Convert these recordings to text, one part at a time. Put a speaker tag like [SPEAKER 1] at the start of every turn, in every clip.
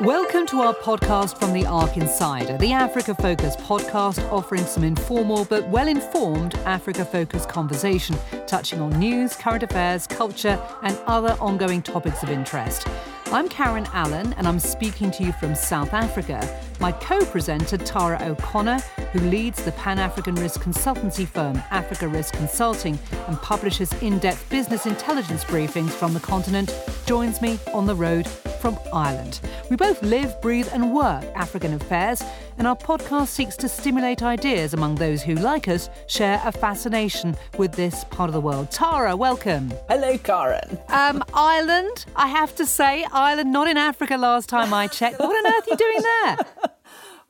[SPEAKER 1] Welcome to our podcast from the ARC Insider, the Africa Focus podcast offering some informal but well informed Africa Focus conversation, touching on news, current affairs, culture, and other ongoing topics of interest. I'm Karen Allen, and I'm speaking to you from South Africa. My co presenter, Tara O'Connor, who leads the Pan African risk consultancy firm Africa Risk Consulting and publishes in depth business intelligence briefings from the continent, joins me on the road from Ireland. We both live, breathe, and work African affairs, and our podcast seeks to stimulate ideas among those who, like us, share a fascination with this part of the world. Tara, welcome.
[SPEAKER 2] Hello, Karen.
[SPEAKER 1] Um, Ireland, I have to say, Ireland, not in Africa last time I checked. What on earth are you doing there?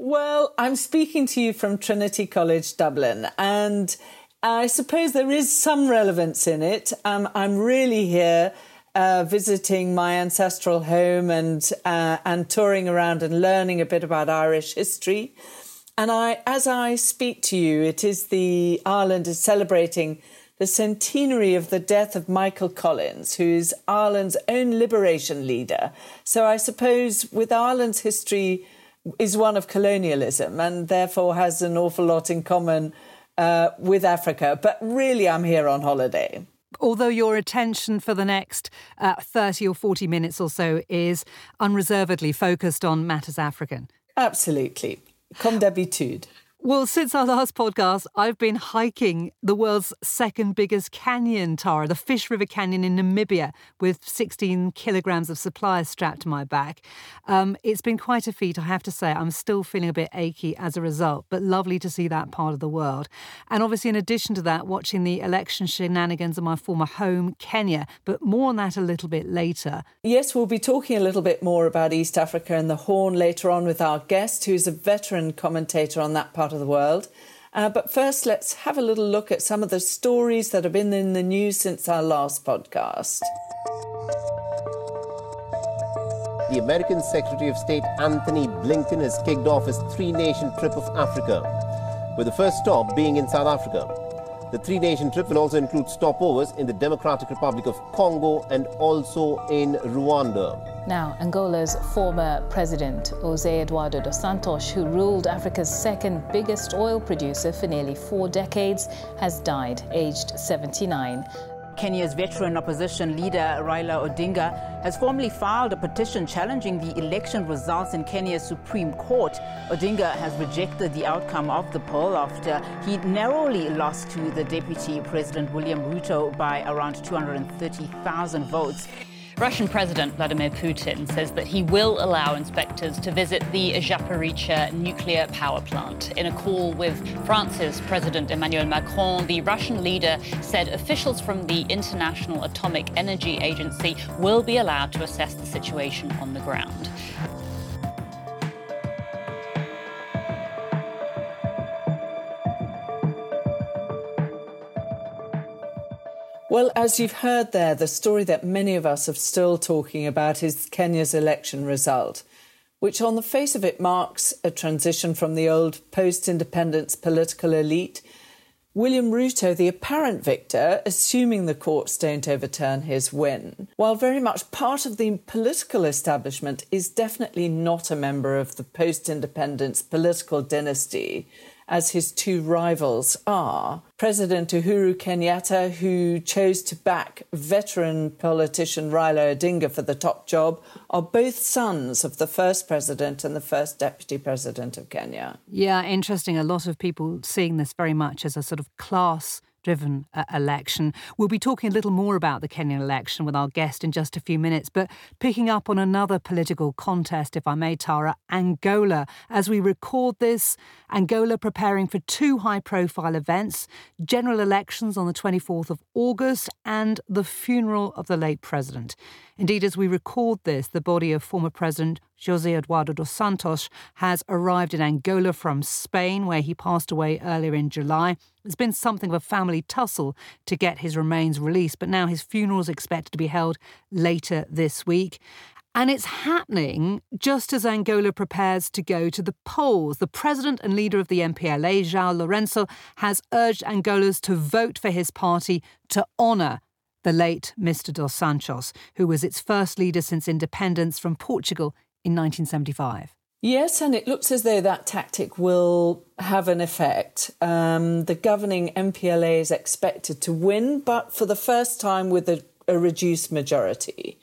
[SPEAKER 2] Well, I'm speaking to you from Trinity College, Dublin, and I suppose there is some relevance in it. Um, I'm really here uh, visiting my ancestral home and uh, and touring around and learning a bit about Irish history. And I, as I speak to you, it is the Ireland is celebrating the centenary of the death of Michael Collins, who is Ireland's own liberation leader. So I suppose with Ireland's history is one of colonialism and therefore has an awful lot in common uh, with Africa. But really, I'm here on holiday
[SPEAKER 1] although your attention for the next uh, 30 or 40 minutes or so is unreservedly focused on matters African.
[SPEAKER 2] Absolutely. Comme d'habitude.
[SPEAKER 1] Well, since our last podcast, I've been hiking the world's second biggest canyon, Tara, the Fish River Canyon in Namibia, with 16 kilograms of supplies strapped to my back. Um, it's been quite a feat, I have to say. I'm still feeling a bit achy as a result, but lovely to see that part of the world. And obviously, in addition to that, watching the election shenanigans in my former home, Kenya, but more on that a little bit later.
[SPEAKER 2] Yes, we'll be talking a little bit more about East Africa and the Horn later on with our guest, who's a veteran commentator on that part part of the world. Uh, but first, let's have a little look at some of the stories that have been in the news since our last podcast.
[SPEAKER 3] The American Secretary of State Antony Blinken has kicked off his three nation trip of Africa, with the first stop being in South Africa. The three nation trip will also include stopovers in the Democratic Republic of Congo and also in Rwanda.
[SPEAKER 4] Now, Angola's former president, Jose Eduardo dos Santos, who ruled Africa's second biggest oil producer for nearly four decades, has died, aged 79.
[SPEAKER 5] Kenya's veteran opposition leader Raila Odinga has formally filed a petition challenging the election results in Kenya's Supreme Court. Odinga has rejected the outcome of the poll after he narrowly lost to the deputy president William Ruto by around 230,000 votes.
[SPEAKER 6] Russian President Vladimir Putin says that he will allow inspectors to visit the Zaporizhzhia nuclear power plant. In a call with France's President Emmanuel Macron, the Russian leader said officials from the International Atomic Energy Agency will be allowed to assess the situation on the ground.
[SPEAKER 2] Well, as you've heard there, the story that many of us are still talking about is Kenya's election result, which on the face of it marks a transition from the old post independence political elite. William Ruto, the apparent victor, assuming the courts don't overturn his win, while very much part of the political establishment, is definitely not a member of the post independence political dynasty as his two rivals are. President Uhuru Kenyatta, who chose to back veteran politician Raila Odinga for the top job, are both sons of the first president and the first deputy president of Kenya.
[SPEAKER 1] Yeah, interesting. A lot of people seeing this very much as a sort of class driven uh, election. We'll be talking a little more about the Kenyan election with our guest in just a few minutes, but picking up on another political contest, if I may, Tara, Angola. As we record this, Angola preparing for two high profile events general elections on the 24th of August and the funeral of the late president. Indeed, as we record this, the body of former President Jose Eduardo dos Santos has arrived in Angola from Spain, where he passed away earlier in July. There's been something of a family tussle to get his remains released, but now his funeral is expected to be held later this week. And it's happening just as Angola prepares to go to the polls. The president and leader of the MPLA, João Lourenço, has urged Angolans to vote for his party to honour the late Mr. Dos Santos, who was its first leader since independence from Portugal in 1975.
[SPEAKER 2] Yes, and it looks as though that tactic will have an effect. Um, the governing MPLA is expected to win, but for the first time with a, a reduced majority.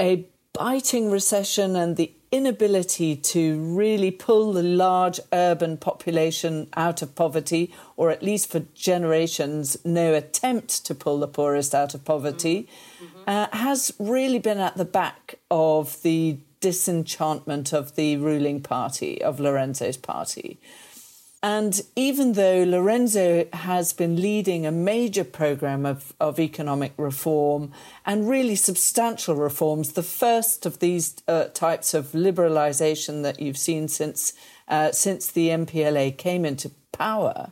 [SPEAKER 2] A biting recession and the inability to really pull the large urban population out of poverty, or at least for generations, no attempt to pull the poorest out of poverty, mm-hmm. uh, has really been at the back of the disenchantment of the ruling party, of Lourenço's party. And even though Lorenzo has been leading a major program of, of economic reform and really substantial reforms, the first of these uh, types of liberalization that you've seen since, uh, since the MPLA came into power,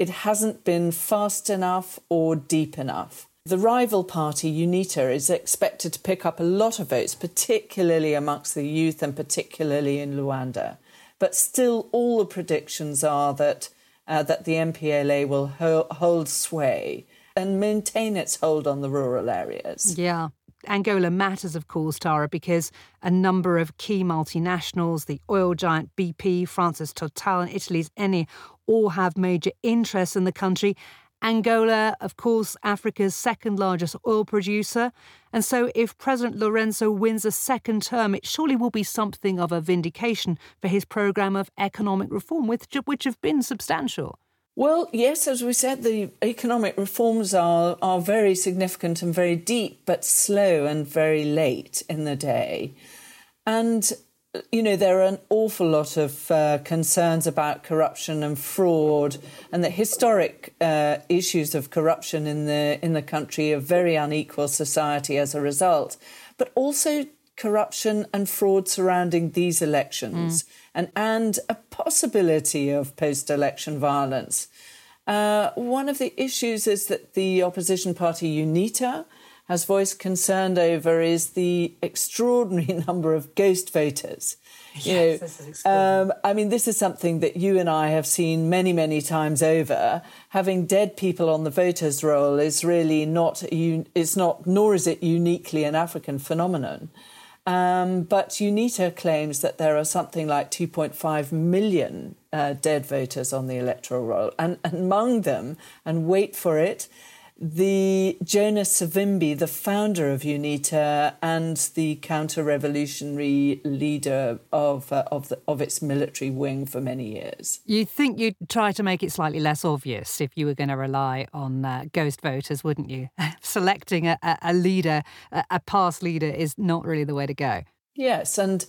[SPEAKER 2] it hasn't been fast enough or deep enough. The rival party, UNITA, is expected to pick up a lot of votes, particularly amongst the youth and particularly in Luanda. But still, all the predictions are that, uh, that the MPLA will ho- hold sway and maintain its hold on the rural areas.
[SPEAKER 1] Yeah. Angola matters, of course, Tara, because a number of key multinationals, the oil giant BP, France's Total, and Italy's Eni, all have major interests in the country. Angola, of course, Africa's second largest oil producer. And so, if President Lourenço wins a second term, it surely will be something of a vindication for his programme of economic reform, which, which have been substantial.
[SPEAKER 2] Well, yes, as we said, the economic reforms are, are very significant and very deep, but slow and very late in the day. And you know, there are an awful lot of uh, concerns about corruption and fraud, and the historic uh, issues of corruption in the in the country, a very unequal society as a result, but also corruption and fraud surrounding these elections, mm. and and a possibility of post-election violence. Uh, one of the issues is that the opposition party UNITA has voiced concern over is the extraordinary number of ghost voters.
[SPEAKER 1] You yes, know, um,
[SPEAKER 2] I mean, this is something that you and I have seen many, many times over. Having dead people on the voters' roll is really not, it's not, nor is it uniquely an African phenomenon. Um, but UNITA claims that there are something like 2.5 million uh, dead voters on the electoral roll. And, and among them, and wait for it, the Jonas Savimbi, the founder of UNITA and the counter-revolutionary leader of uh, of, the, of its military wing for many years.
[SPEAKER 1] You think you'd try to make it slightly less obvious if you were going to rely on uh, ghost voters, wouldn't you? Selecting a, a leader, a past leader, is not really the way to go.
[SPEAKER 2] Yes, and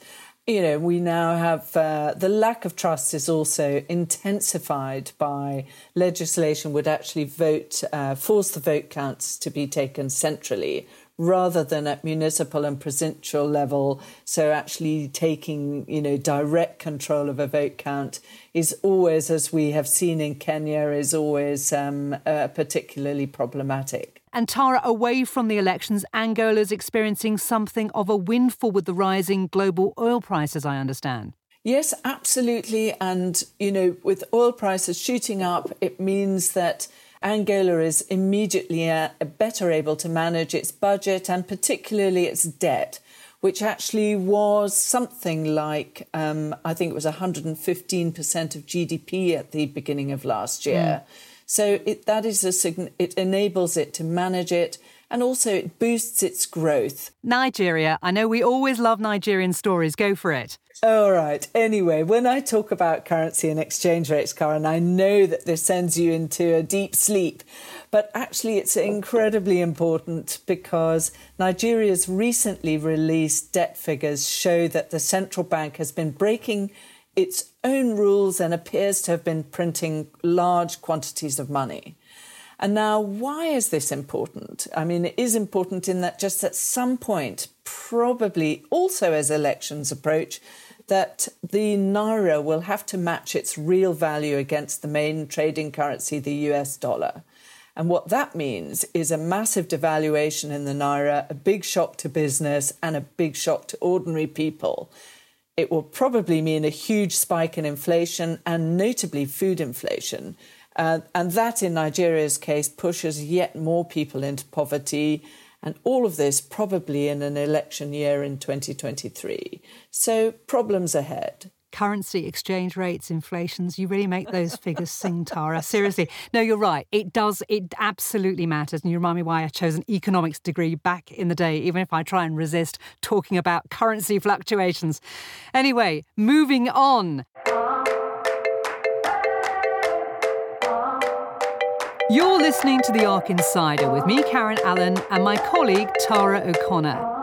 [SPEAKER 2] you know, we now have uh, the lack of trust is also intensified by legislation would actually vote, uh, force the vote counts to be taken centrally rather than at municipal and provincial level. So actually taking, you know, direct control of a vote count is always, as we have seen in Kenya, is always um, uh, particularly problematic.
[SPEAKER 1] And Tara, away from the elections, Angola is experiencing something of a windfall with the rising global oil prices, I understand.
[SPEAKER 2] Yes, absolutely. And, you know, with oil prices shooting up, it means that Angola is immediately uh, better able to manage its budget and particularly its debt, which actually was something like, um, I think it was 115% of GDP at the beginning of last year. Mm. So it, that is a it enables it to manage it and also it boosts its growth.
[SPEAKER 1] Nigeria. I know we always love Nigerian stories. Go for it.
[SPEAKER 2] All right. Anyway, when I talk about currency and exchange rates, Karen, I know that this sends you into a deep sleep. But actually, it's incredibly important because Nigeria's recently released debt figures show that the central bank has been breaking its own rules and appears to have been printing large quantities of money. And now, why is this important? I mean, it is important in that just at some point, probably also as elections approach, that the naira will have to match its real value against the main trading currency, the US dollar. And what that means is a massive devaluation in the naira, a big shock to business, and a big shock to ordinary people it will probably mean a huge spike in inflation and notably food inflation. Uh, and that, in Nigeria's case, pushes yet more people into poverty And all of this probably in an election year in 2023. So problems ahead
[SPEAKER 1] currency exchange rates, inflations. You really make those figures sing, Tara. Seriously. No, you're right. It does, it absolutely matters. And you remind me why I chose an economics degree back in the day, even if I try and resist talking about currency fluctuations. Anyway, moving on. You're listening to The ARC Insider with me, Karen Allen, and my colleague, Tara O'Connor.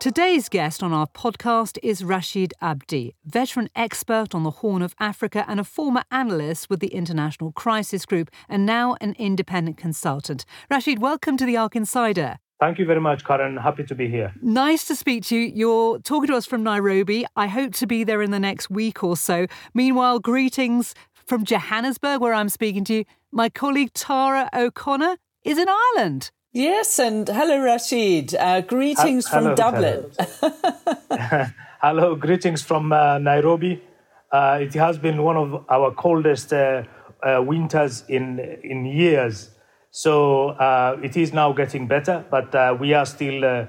[SPEAKER 1] Today's guest on our podcast is Rashid Abdi, veteran expert on the Horn of Africa and a former analyst with the International Crisis Group and now an independent consultant. Rashid, welcome to the ARC Insider.
[SPEAKER 7] Thank you very much, Karen. Happy to be here.
[SPEAKER 1] Nice to speak to you. You're talking to us from Nairobi. I hope to be there in the next week or so. Meanwhile, greetings from Johannesburg, where I'm speaking to you. My colleague Tara O'Connor is in Ireland.
[SPEAKER 2] Yes, and hello, Rashid. Uh, greetings uh, hello, from Dublin.
[SPEAKER 7] Hello, hello greetings from uh, Nairobi. Uh, it has been one of our coldest uh, uh, winters in in years. So it is now getting better, but we are still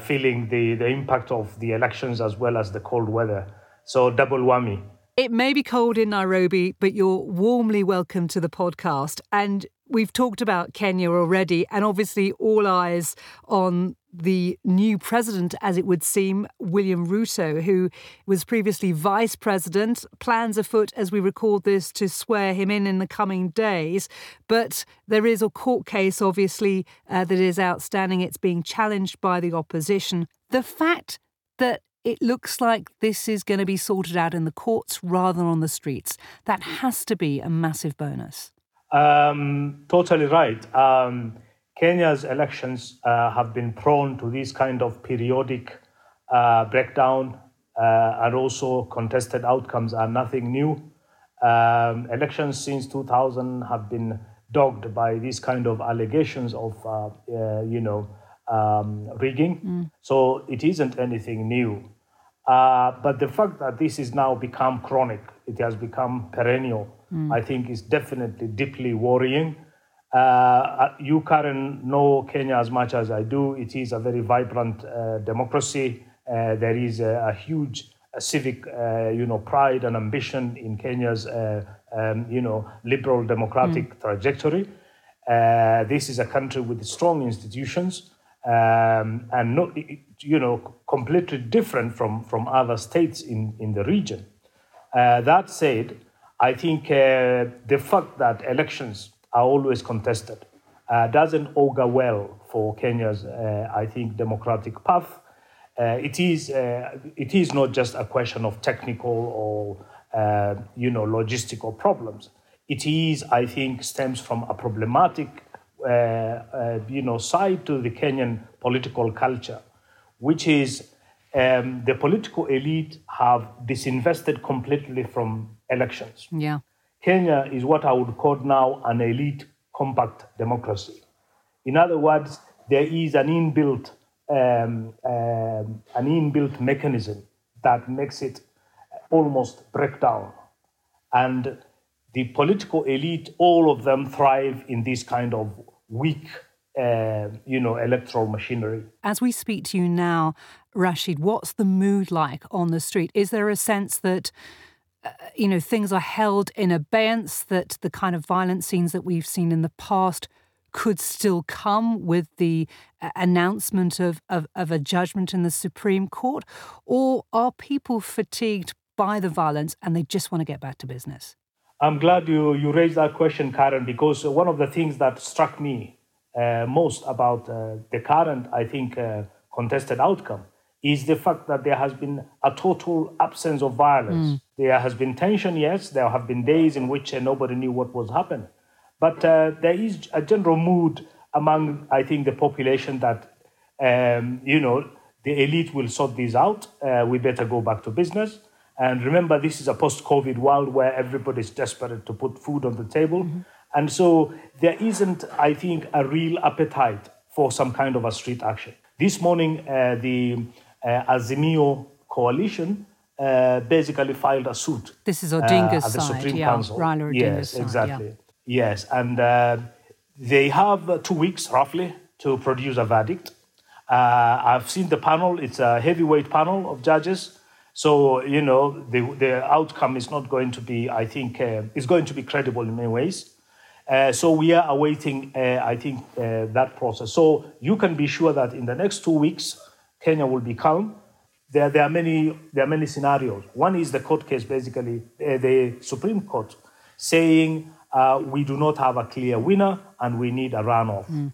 [SPEAKER 7] feeling the, the impact of the elections as well as the cold weather. So double whammy.
[SPEAKER 1] It may be cold in Nairobi, but you're warmly welcome to the podcast. And we've talked about Kenya already, and obviously all eyes on the new president, as it would seem, William Ruto, who was previously vice president. Plans afoot, as we record this, to swear him in in the coming days. But there is a court case, obviously, uh, that is outstanding. It's being challenged by the opposition. The fact that it looks like this is going to be sorted out in the courts rather than on the streets. That has to be a massive bonus.
[SPEAKER 7] Um, totally right. Um, Kenya's elections uh, have been prone to this kind of periodic uh, breakdown, uh, and also contested outcomes are nothing new. Um, elections since 2000 have been dogged by these kind of allegations of, uh, uh, you know, um, rigging. Mm. So it isn't anything new. Uh, but the fact that this is now become chronic, it has become perennial. I think is definitely deeply worrying. Uh, uh, you, Karen, know Kenya as much as I do. It is a very vibrant uh, democracy. Uh, there is a, a huge civic, uh, you know, pride and ambition in Kenya's, um, you know, liberal democratic mm. trajectory. this is a country with strong institutions um, and not, you know, completely different from, from other states in, in the region. Uh, that said, I think uh, the fact that elections are always contested uh, doesn't augur well for Kenya's, uh, I think, democratic path. Uh, it is uh, it is not just a question of technical or you know logistical problems. It is, I think, stems from a problematic uh, uh, you know, side to the Kenyan political culture, which is um, the political elite have disinvested completely from elections.
[SPEAKER 1] Yeah.
[SPEAKER 7] Kenya is what I would call now an elite compact democracy. In other words, there is an inbuilt um, um, an inbuilt mechanism that makes it almost break down. And the political elite, all of them thrive in this kind of weak, uh, you know, electoral machinery.
[SPEAKER 1] As we speak to you now, Rashid, what's the mood like on the street? Is there a sense that you know things are held in abeyance that the kind of violent scenes that we've seen in the past could still come with the uh, announcement of, of, of a judgment in the Supreme Court? Or are people fatigued by the violence and they just want to get back to business?
[SPEAKER 7] I'm glad you, you raised that question, Karen, because one of the things that struck me uh, most about uh, the current, I think, uh, contested outcome is the fact that there has been a total absence of violence. Mm. There has been tension, yes. There have been days in which uh, nobody knew what was happening. But uh, there is a general mood among, I think, the population that, um, you know, the elite will sort this out. Uh, we better go back to business. And remember, this is a post COVID world where everybody's desperate to put food on the table. Mm-hmm. And so there isn't, I think, a real appetite for some kind of a street action. This morning, uh, the uh, Azimio coalition uh, basically filed a suit.
[SPEAKER 1] This is Odinga's uh, at the side, Supreme yeah. Council. Raila Odinga's
[SPEAKER 7] yes, side, exactly. Yeah. Yes, and uh, they have two weeks roughly to produce a verdict. Uh, I've seen the panel; it's a heavyweight panel of judges. So you know the the outcome is not going to be. I think uh, is going to be credible in many ways. Uh, so we are awaiting, uh, I think, uh, that process. So you can be sure that in the next two weeks, Kenya will be calm. There, there are many, there are many scenarios. One is the court case, basically, uh, the Supreme Court saying uh, we do not have a clear winner and we need a runoff. Mm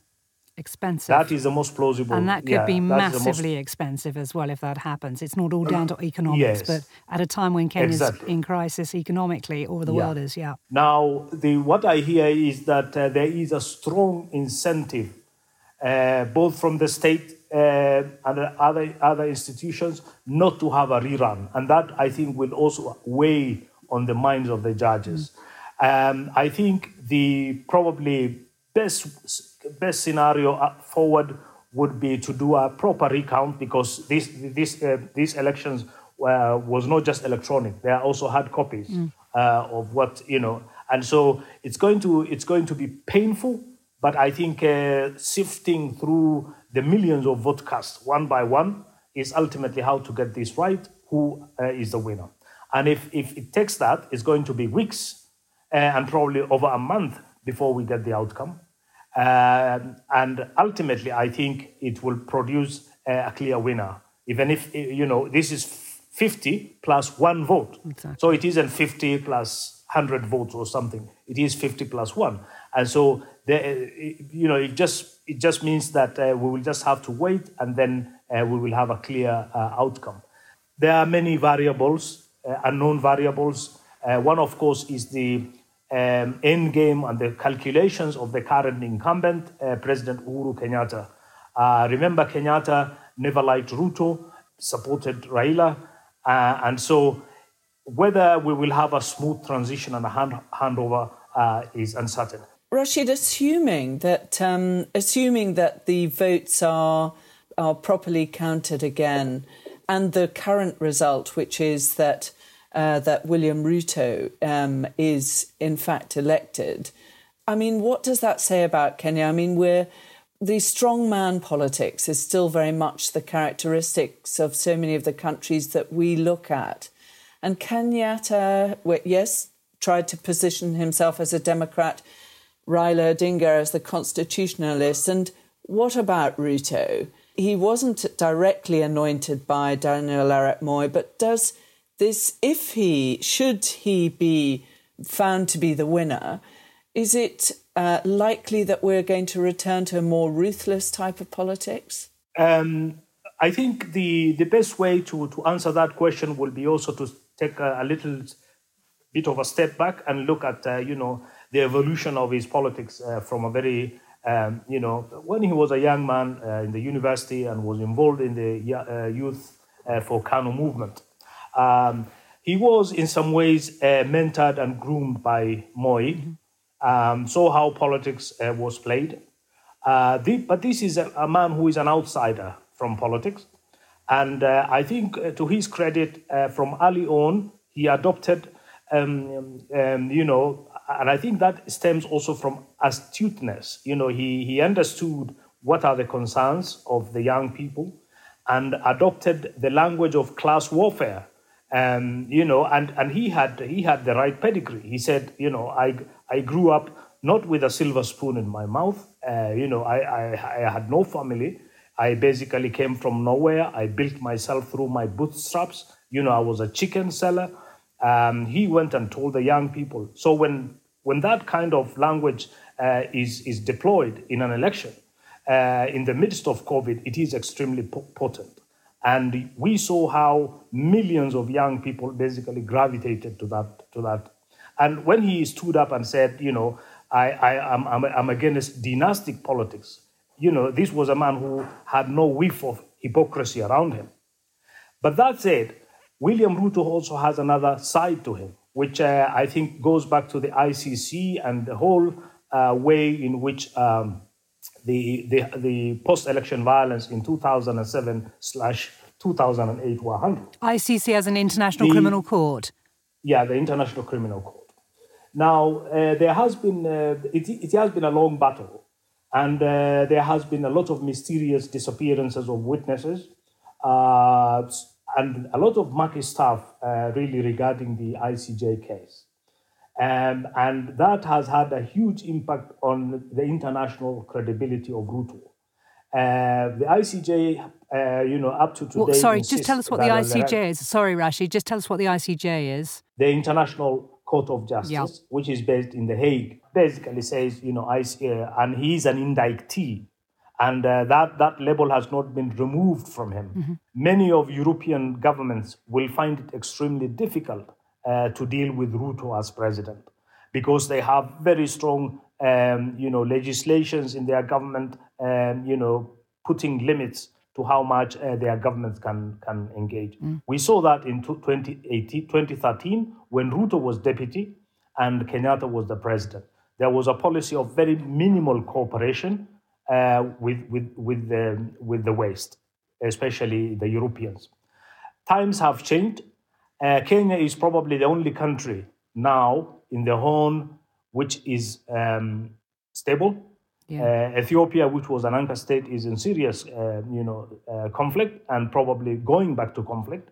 [SPEAKER 1] expensive.
[SPEAKER 7] That is the most plausible.
[SPEAKER 1] And that could yeah, be massively most... expensive as well if that happens. It's not all down to economics, yes. but at a time when Kenya's exactly. in crisis economically, or the yeah. world is, yeah.
[SPEAKER 7] Now, the, what I hear is that uh, there is a strong incentive, uh, both from the state and other, other institutions, not to have a rerun. And that, I think, will also weigh on the minds of the judges. Um, I think the probably best best scenario uh, forward would be to do a proper recount because this this uh, these elections uh, was not just electronic; they are also had copies mm. uh, of what you know, and so it's going to it's going to be painful. But I think uh, sifting through the millions of vote cast one by one is ultimately how to get this right. Who uh, is the winner? And if if it takes that, it's going to be weeks and probably over a month before we get the outcome. Um, and ultimately, I think it will produce a, clear winner. Even if, you know, this is 50 plus one vote. Exactly. So it isn't 50 plus 100 votes or something. It is 50 plus one. And so, the, you know, it just, it just means that uh, we will just have to wait and then uh, we will have a clear uh, outcome. There are many variables, uh, unknown variables. Uh, one, of course, is the um, end game and the calculations of the current incumbent, uh, President Uhuru Kenyatta. Remember, Kenyatta never liked Ruto, supported Raila, and so whether we will have a smooth transition and a hand, handover is uncertain.
[SPEAKER 2] Rashid, assuming that um, assuming that the votes are are properly counted again, and the current result, which is that uh, that William Ruto um, is in fact elected. I mean, what does that say about Kenya? I mean, we're the strongman politics is still very much the characteristics of so many of the countries that we look at. And Kenyatta, yes, tried to position himself as a Democrat, Raila Odinga as the constitutionalist. And what about Ruto? He wasn't directly anointed by Daniel Arap Moi, but does this, if he, should he be found to be the winner, is it uh, likely that we're going to return to a more ruthless type of politics?
[SPEAKER 7] Um, I think the, the best way to, to answer that question will be also to take a, a little bit of a step back and look at, uh, you know, the evolution of his politics uh, from a very, um, you know, when he was a young man uh, in the university and was involved in the uh, youth uh, for KANU movement. Um, he was in some ways uh, mentored and groomed by Moi, um, saw how politics was played. The, but this is a, a, man who is an outsider from politics. And uh, I think, uh, to his credit, uh, from early on, he adopted, um, um, you know, and I think that stems also from astuteness. You know, he, he understood what are the concerns of the young people and adopted the language of class warfare um, you know, and, and he had he had the right pedigree. He said, you know, I I grew up not with a silver spoon in my mouth. Uh, you know, I, I I had no family. I basically came from nowhere. I built myself through my bootstraps. You know, I was a chicken seller. Um, he went and told the young people. So when when that kind of language uh, is is deployed in an election, uh, in the midst of COVID, it is extremely potent. And we saw how millions of young people basically gravitated to that. To that. And when he stood up and said, you know, I, I, am I'm, I'm against dynastic politics, you know, this was a man who had no whiff of hypocrisy around him. But that said, William Ruto also has another side to him, which uh, I think goes back to the ICC and the whole uh, way in which um, the, the, the post-election violence in 2007 slash 2008 were handled.
[SPEAKER 1] ICC as an international the, criminal court.
[SPEAKER 7] Yeah, the international criminal court. Now uh, there has been uh, it, it, has been a long battle And uh, there has been a lot of mysterious disappearances of witnesses uh, and a lot of mucky stuff uh, really regarding the ICJ case. Um, and that has had a huge impact on the international credibility of Ruto. Uh, the ICJ, uh, you know, up to today.
[SPEAKER 1] Well, sorry, just tell us what the ICJ is. Sorry, Rashi, just tell us what the ICJ is.
[SPEAKER 7] The International Court of Justice, yep. which is based in The Hague, basically says, you know, IC, uh, and he's an indictee. And uh, that, that label has not been removed from him. Mm-hmm. Many of European governments will find it extremely difficult uh, to deal with Ruto as president because they have very strong, um, you know, legislations in their government, um, you know, putting limits to how much uh, their governments can can engage. Mm. We saw that in 2018, 2013 when Ruto was deputy and Kenyatta was the president. There was a policy of very minimal cooperation with with with the with the West, especially the Europeans. Times have changed. Uh, Kenya is probably the only country now in the Horn which is um, stable. Yeah. Uh, Ethiopia, which was an anchor state, is in serious, uh, you know, uh, conflict and probably going back to conflict.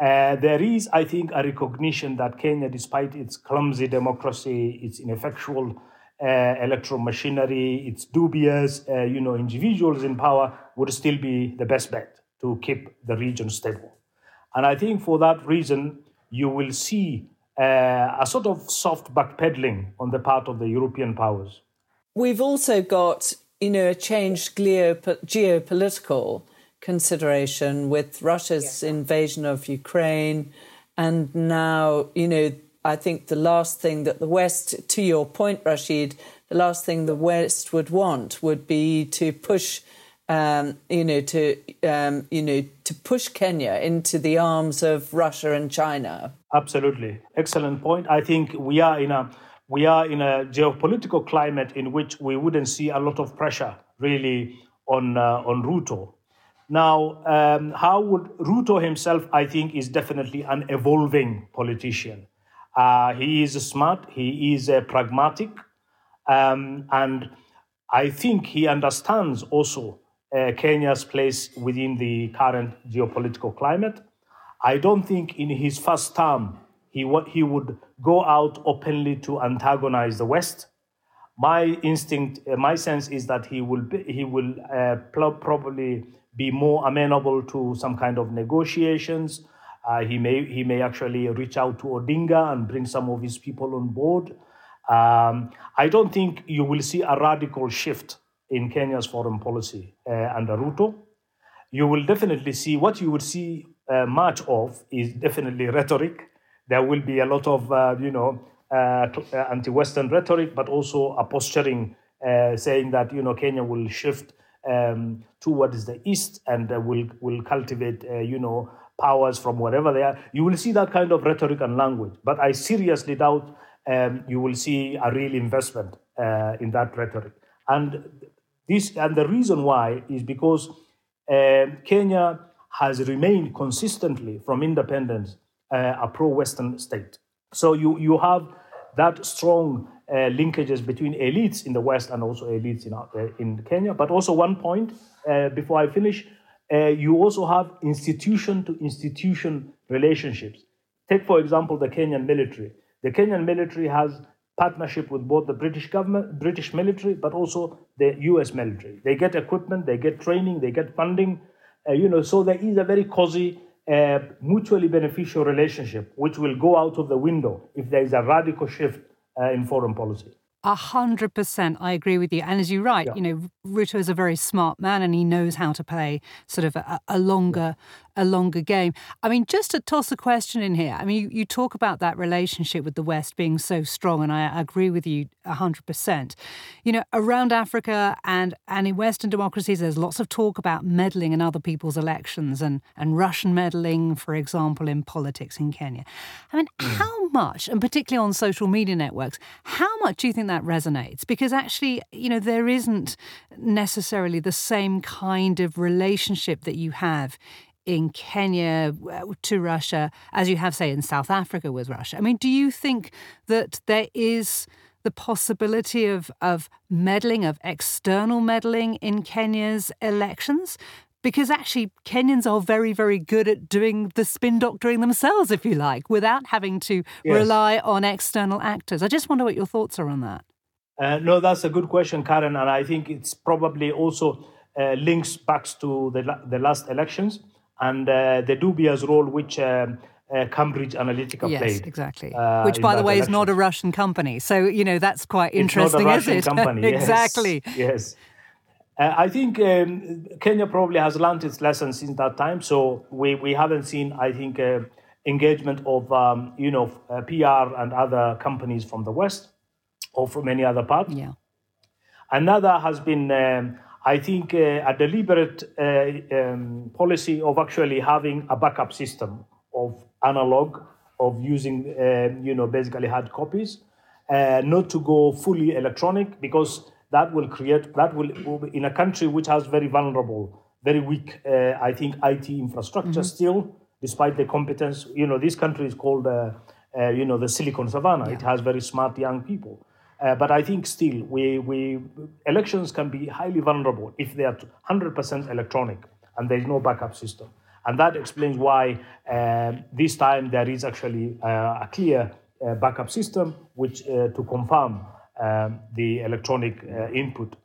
[SPEAKER 7] Uh, there is, I think, a recognition that Kenya, despite its clumsy democracy, its ineffectual uh, electoral machinery, its dubious, uh, you know, individuals in power, would still be the best bet to keep the region stable. And I think for that reason, you will see uh, a sort of soft backpedaling on the part of the European powers.
[SPEAKER 2] We've also got, you know, a changed geopolitical consideration with Russia's yeah. invasion of Ukraine. And now, you know, I think the last thing that the West, to your point, Rashid, the last thing the West would want would be to push, um, you know, to um, you know, to push Kenya into the arms of Russia and China.
[SPEAKER 7] Absolutely, excellent point. I think we are in a we are in a geopolitical climate in which we wouldn't see a lot of pressure really on uh, on Ruto. Now, um, how would Ruto himself? I think is definitely an evolving politician. Uh, he is smart. He is uh, pragmatic, um, and I think he understands also uh, Kenya's place within the current geopolitical climate. I don't think in his first term he, he would go out openly to antagonize the West. My instinct, uh, my sense is that he will be, he will uh, probably be more amenable to some kind of negotiations. Uh, he may he may actually reach out to Odinga and bring some of his people on board. Um, I don't think you will see a radical shift in Kenya's foreign policy uh, under Ruto. You will definitely see what you would see uh, much of is definitely rhetoric there will be a lot of, uh, you know, uh, uh, anti-Western rhetoric, but also a posturing saying that, you know, Kenya will shift um, towards the east and will will cultivate, you know, powers from wherever they are. You will see that kind of rhetoric and language, but I seriously doubt um, you will see a real investment uh, in that rhetoric. And this and the reason why is because uh, Kenya has remained consistently from independence uh, a pro-Western state. So you you have that strong uh, linkages between elites in the West and also elites in uh, in Kenya. But also one point uh, before I finish, uh, you also have institution to institution relationships. Take for example the Kenyan military. The Kenyan military has partnership with both the British government, British military, but also the U.S. military. They get equipment, they get training, they get funding. Uh, you know, so there is a very cozy a mutually beneficial relationship, which will go out of the window if there is a radical shift uh, in foreign policy.
[SPEAKER 1] A hundred percent, I agree with you. And as you write, yeah. you know, Ruto is a very smart man, and he knows how to play sort of a, a longer. A longer game. I mean, just to toss a question in here. I mean, you, you talk about that relationship with the West being so strong, and I agree with you a hundred percent. You know, around Africa and and in Western democracies, there's lots of talk about meddling in other people's elections, and and Russian meddling, for example, in politics in Kenya. I mean, mm. how much, and particularly on social media networks, how much do you think that resonates? Because actually, you know, there isn't necessarily the same kind of relationship that you have in Kenya to Russia as you have, say, in South Africa with Russia. I mean, do you think that there is the possibility of, of meddling, of external meddling in Kenya's elections? Because actually, Kenyans are very, very good at doing the spin doctoring themselves, if you like, without having to yes. rely on external actors. I just wonder what your thoughts are on that.
[SPEAKER 7] Uh, no, that's a good question, Karen, and I think it's probably also uh, links back to the, the last elections and uh, the dubious role which um, uh, Cambridge Analytica
[SPEAKER 1] yes,
[SPEAKER 7] played.
[SPEAKER 1] Yes, exactly. Uh, Which, by the way, election. is not a Russian company. So, you know, that's quite interesting,
[SPEAKER 7] is
[SPEAKER 1] it?
[SPEAKER 7] Company,
[SPEAKER 1] exactly.
[SPEAKER 7] Yes. yes. Uh, I think um, Kenya probably has learned its lesson since that time. So we, we haven't seen, I think, uh, engagement of, um, you know, uh, PR and other companies from the West or from any other part.
[SPEAKER 1] Yeah.
[SPEAKER 7] Another has been, um, I think, uh, a deliberate um, policy of actually having a backup system of analog of using, uh, you know, basically hard copies, uh, not to go fully electronic because that will create, that will, in a country which has very vulnerable, very weak, uh, I think, IT infrastructure mm-hmm. still, despite the competence, you know, this country is called, uh, uh, you know, the Silicon Savannah. Yeah. It has very smart young people. Uh, but I think still, we, we elections can be highly vulnerable if they are 100% electronic and there is no backup system. And that explains why uh, this time there is actually uh, a clear uh, backup system which uh, to confirm um, the electronic uh, input.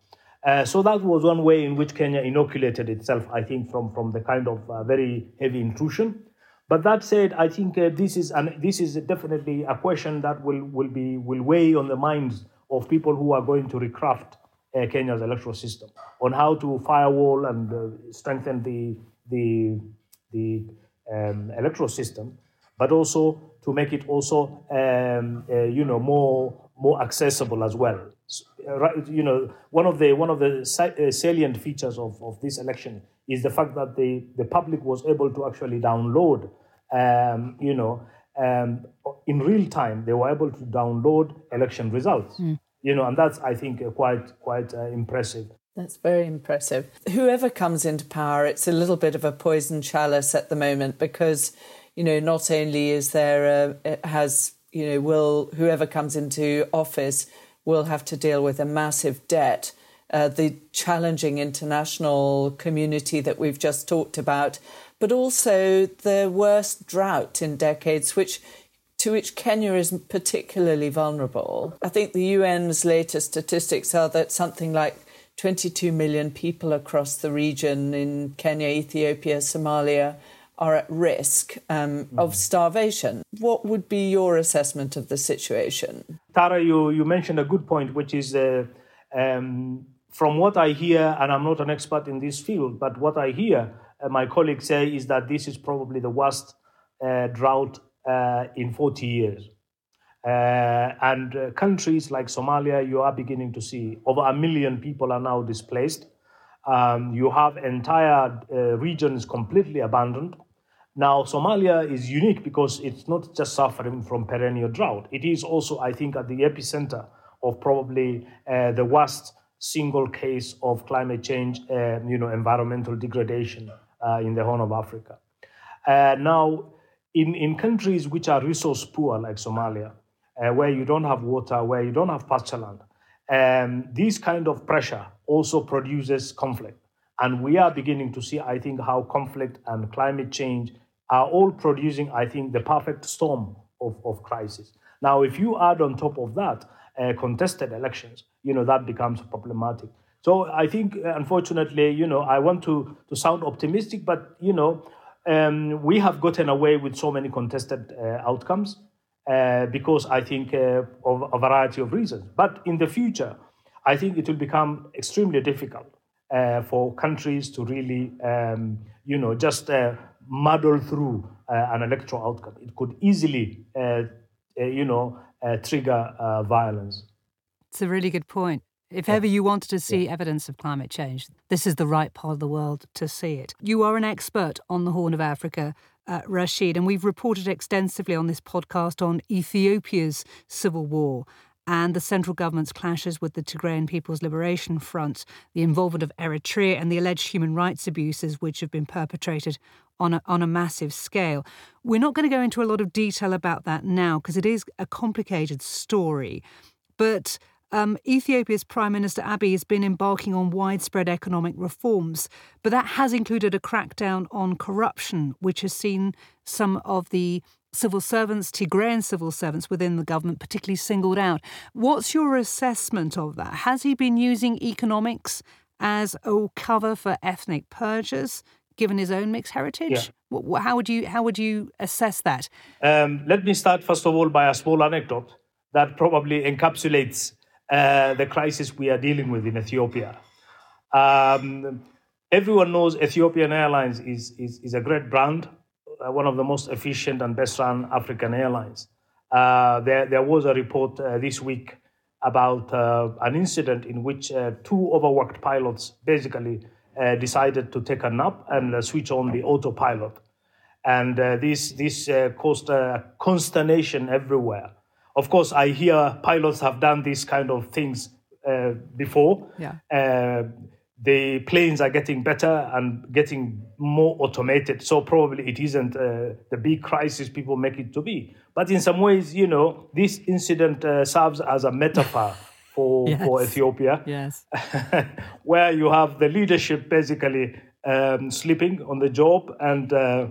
[SPEAKER 7] So that was one way in which Kenya inoculated itself, I think, from, from the kind of very heavy intrusion. But that said, I think this is an, this is definitely a question that will, will be will weigh on the minds of people who are going to recraft Kenya's electoral system on how to firewall and strengthen the the the um, electoral system, but also to make it also um, uh, you know more more accessible as well. Uh, you know, one of the one of the uh, salient features of, of this election is the fact that the, the public was able to actually download, um, you know, um, in real time. They were able to download election results. Mm. You know, and that's I think uh, quite quite uh, impressive.
[SPEAKER 2] That's very impressive. Whoever comes into power, it's a little bit of a poison chalice at the moment because, you know, not only is there a, has, you know, will whoever comes into office will have to deal with a massive debt, uh, the challenging international community that we've just talked about, but also the worst drought in decades, which to which Kenya is particularly vulnerable. I think the UN's latest statistics are that something like 22 million people across the region in Kenya, Ethiopia, Somalia are at risk um, of starvation. What would be your assessment of the situation?
[SPEAKER 7] Tara, you, you mentioned a good point, which is uh, um, from what I hear, and I'm not an expert in this field, but what I hear uh, my colleagues say is that this is probably the worst uh, drought uh, in 40 years. Uh, and uh, countries like Somalia, you are beginning to see over a million people are now displaced. Um, you have entire uh, regions completely abandoned. Now, Somalia is unique because it's not just suffering from perennial drought. It is also, I think, at the epicenter of probably uh, the worst single case of climate change, uh, you know, environmental degradation uh, in the Horn of Africa. now, in, in countries which are resource poor, like Somalia, uh, where you don't have water, where you don't have pasture land. Um, this kind of pressure also produces conflict. And we are beginning to see, I think, how conflict and climate change are all producing, I think, the perfect storm of, of crisis. Now, if you add on top of that uh, contested elections, you know, that becomes problematic. So I think, unfortunately, you know, I want to, to sound optimistic, but, you know, um, we have gotten away with so many contested uh, outcomes uh, because I think uh, of a variety of reasons. But in the future, I think it will become extremely difficult uh, for countries to really, um, you know, just uh, muddle through uh, an electoral outcome. It could easily, uh, you know, trigger violence.
[SPEAKER 1] It's a really good point. If ever you wanted to see evidence of climate change, this is the right part of the world to see it. You are an expert on the Horn of Africa uh, Rashid, and we've reported extensively on this podcast on Ethiopia's civil war and the central government's clashes with the Tigrayan People's Liberation Front, the involvement of Eritrea, and the alleged human rights abuses which have been perpetrated on a, on a massive scale. We're not going to go into a lot of detail about that now because it is a complicated story. but um, Ethiopia's Prime Minister Abiy has been embarking on widespread economic reforms, but that has included a crackdown on corruption, which has seen some of the civil servants, Tigrayan civil servants within the government, particularly singled out. What's your assessment of that? Has he been using economics as a cover for ethnic purges? Given his own mixed heritage, yeah. how would you how would you assess that?
[SPEAKER 7] Um, let me start first of all by a small anecdote that probably encapsulates uh, the crisis we are dealing with in Ethiopia. Um, everyone knows Ethiopian Airlines is, is, is a great brand, uh, one of the most efficient and best run African airlines. Uh, there, there was a report uh, this week about uh, an incident in which uh, two overworked pilots basically decided to take a nap and switch on the autopilot. And this, this caused consternation everywhere of course, I hear pilots have done these kind of things uh, before.
[SPEAKER 1] Yeah.
[SPEAKER 7] Uh, the planes are getting better and getting more automated. So probably it isn't uh, the big crisis people make it to be. But in some ways, you know, this incident uh, serves as a metaphor for yes. for Ethiopia.
[SPEAKER 1] Yes.
[SPEAKER 7] where you have the leadership basically um, sleeping on the job and uh,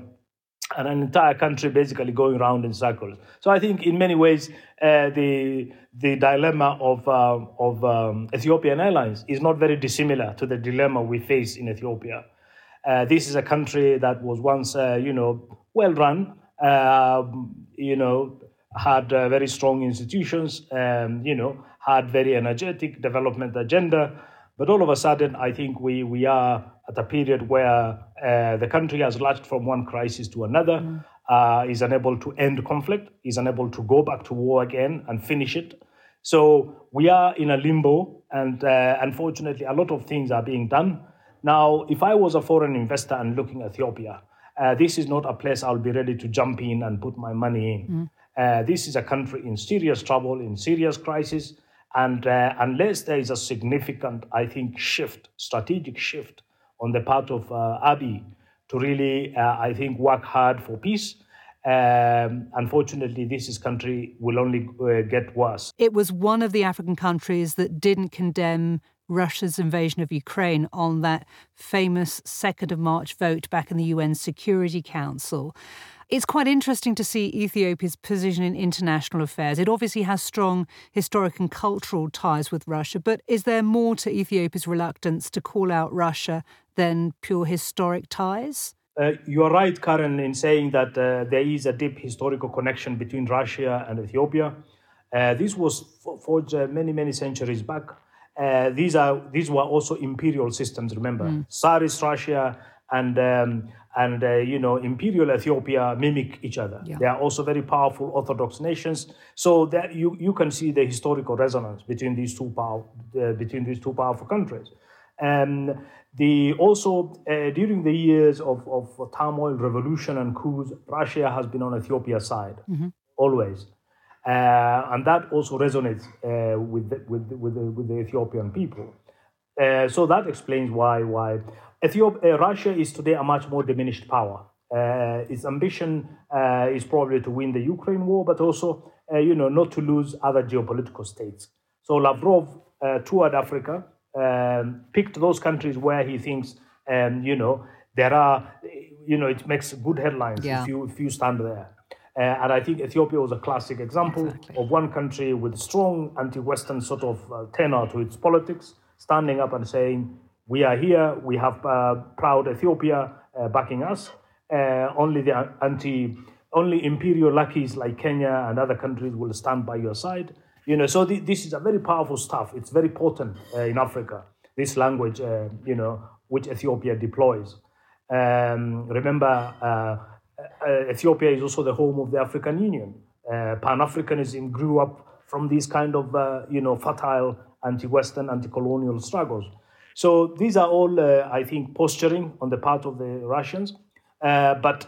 [SPEAKER 7] and an entire country basically going around in circles. So I think in many ways uh, the the dilemma of uh, of um, Ethiopian Airlines is not very dissimilar to the dilemma we face in Ethiopia. Uh, this is a country that was once uh, you know well run, um, you know had uh, very strong institutions, um, you know had very energetic development agenda, but all of a sudden I think we we are at a period where uh, the country has lurched from one crisis to another, mm. uh, is unable to end conflict, is unable to go back to war again and finish it. So we are in a limbo, and uh, unfortunately, a lot of things are being done. Now, if I was a foreign investor and looking at Ethiopia, uh, this is not a place I'll be ready to jump in and put my money in. Mm. this is a country in serious trouble, in serious crisis. And uh, unless there is a significant, I think, shift, strategic shift on the part of uh, Abiy to really, uh, I think, work hard for peace. Um, unfortunately, this country will only uh, get worse.
[SPEAKER 1] It was one of the African countries that didn't condemn Russia's invasion of Ukraine on that famous 2nd of March vote back in the UN Security Council. It's quite interesting to see Ethiopia's position in international affairs. It obviously has strong historic and cultural ties with Russia, but is there more to Ethiopia's reluctance to call out Russia than pure historic ties?
[SPEAKER 7] Uh, you are right, Karen, in saying that uh, there is a deep historical connection between Russia and Ethiopia. Uh, this was forged uh, many, many centuries back. Uh, these are these were also imperial systems. Remember, mm. Tsarist Russia and um, and uh, you know imperial Ethiopia mimic each other. Yeah. They are also very powerful Orthodox nations. So that you you can see the historical resonance between these two power uh, between these two powerful countries. And the also uh, during the years of, of turmoil, revolution, and coups, Russia has been on Ethiopia's side mm-hmm. always, uh, and that also resonates uh, with the, with the, with the, with the Ethiopian people. Uh, so that explains why why Ethiopia, uh, Russia is today a much more diminished power. Uh, its ambition is probably to win the Ukraine war, but also you know not to lose other geopolitical states. So Lavrov toured Africa um, picked those countries where he thinks, um, you know, there are, you know, it makes good headlines yeah. if you if you stand there. Uh, and I think Ethiopia was a classic example exactly. of one country with strong anti-Western sort of uh, tenor to its politics, standing up and saying, "We are here. We have uh, proud Ethiopia uh, backing us. Uh, only the anti, only imperial lackeys like Kenya and other countries will stand by your side." You know, so th- this is a very powerful stuff. It's very potent uh, in Africa. This language, uh, you know, which Ethiopia deploys. Um, remember, Ethiopia is also the home of the African Union. Pan Africanism grew up from these kind of, you know, fertile anti-Western, anti-colonial struggles. So these are all, I think, posturing on the part of the Russians, but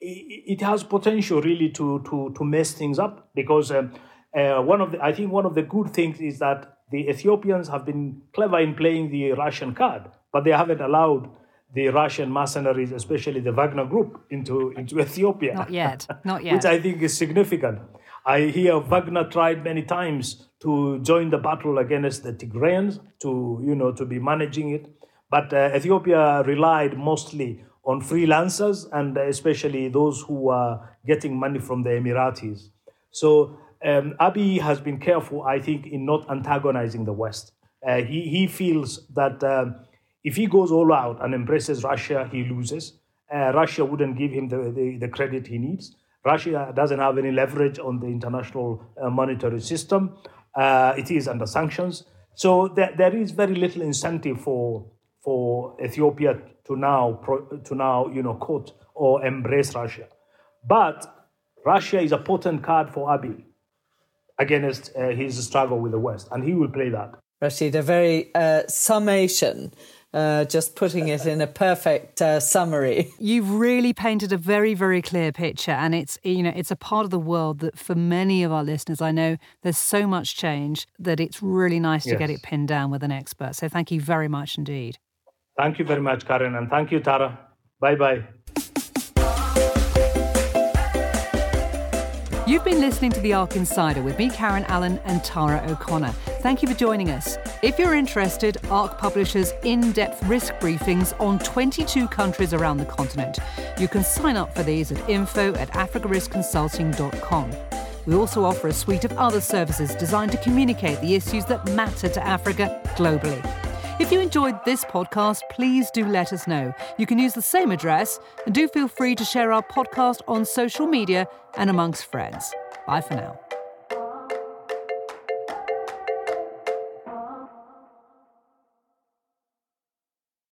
[SPEAKER 7] it, it has potential really to to to mess things up because. Um, uh, one of the, I think one of the good things is that the Ethiopians have been clever in playing the Russian card, but they haven't allowed the Russian mercenaries, especially the Wagner group, into, into Ethiopia.
[SPEAKER 1] Not yet. Not yet.
[SPEAKER 7] which I think is significant. I hear Wagner tried many times to join the battle against the Tigrayans, to you know, to be managing it. But uh, Ethiopia relied mostly on freelancers and especially those who are getting money from the Emiratis. So um, Abiy has been careful, I think, in not antagonizing the West. Uh, he, he feels that um, if he goes all out and embraces Russia, he loses. Uh, Russia wouldn't give him the, the, the, credit he needs. Russia doesn't have any leverage on the international uh, monetary system. Uh, it is under sanctions. So there, there is very little incentive for, for Ethiopia to now, to now you know, quote or embrace Russia. But Russia is a potent card for Abiy against uh, his struggle with the West, and he will play that.
[SPEAKER 2] Rashid, a very uh, summation. Uh, just putting it in a perfect uh, summary.
[SPEAKER 1] You've really painted a very, very clear picture, and it's you know it's a part of the world that for many of our listeners, I know there's so much change that it's really nice yes. to get it pinned down with an expert. So thank you very much indeed.
[SPEAKER 7] Thank you very much, Karen, and thank you, Tara. Bye bye.
[SPEAKER 1] You've been listening to The ARC Insider with me, Karen Allen, and Tara O'Connor. Thank you for joining us. If you're interested, ARC publishes in depth risk briefings on 22 countries around the continent. You can sign up for these at info at africariskconsulting.com. We also offer a suite of other services designed to communicate the issues that matter to Africa globally. If you enjoyed this podcast, please do let us know. You can use the same address and do feel free to share our podcast on social media and amongst friends. Bye for now.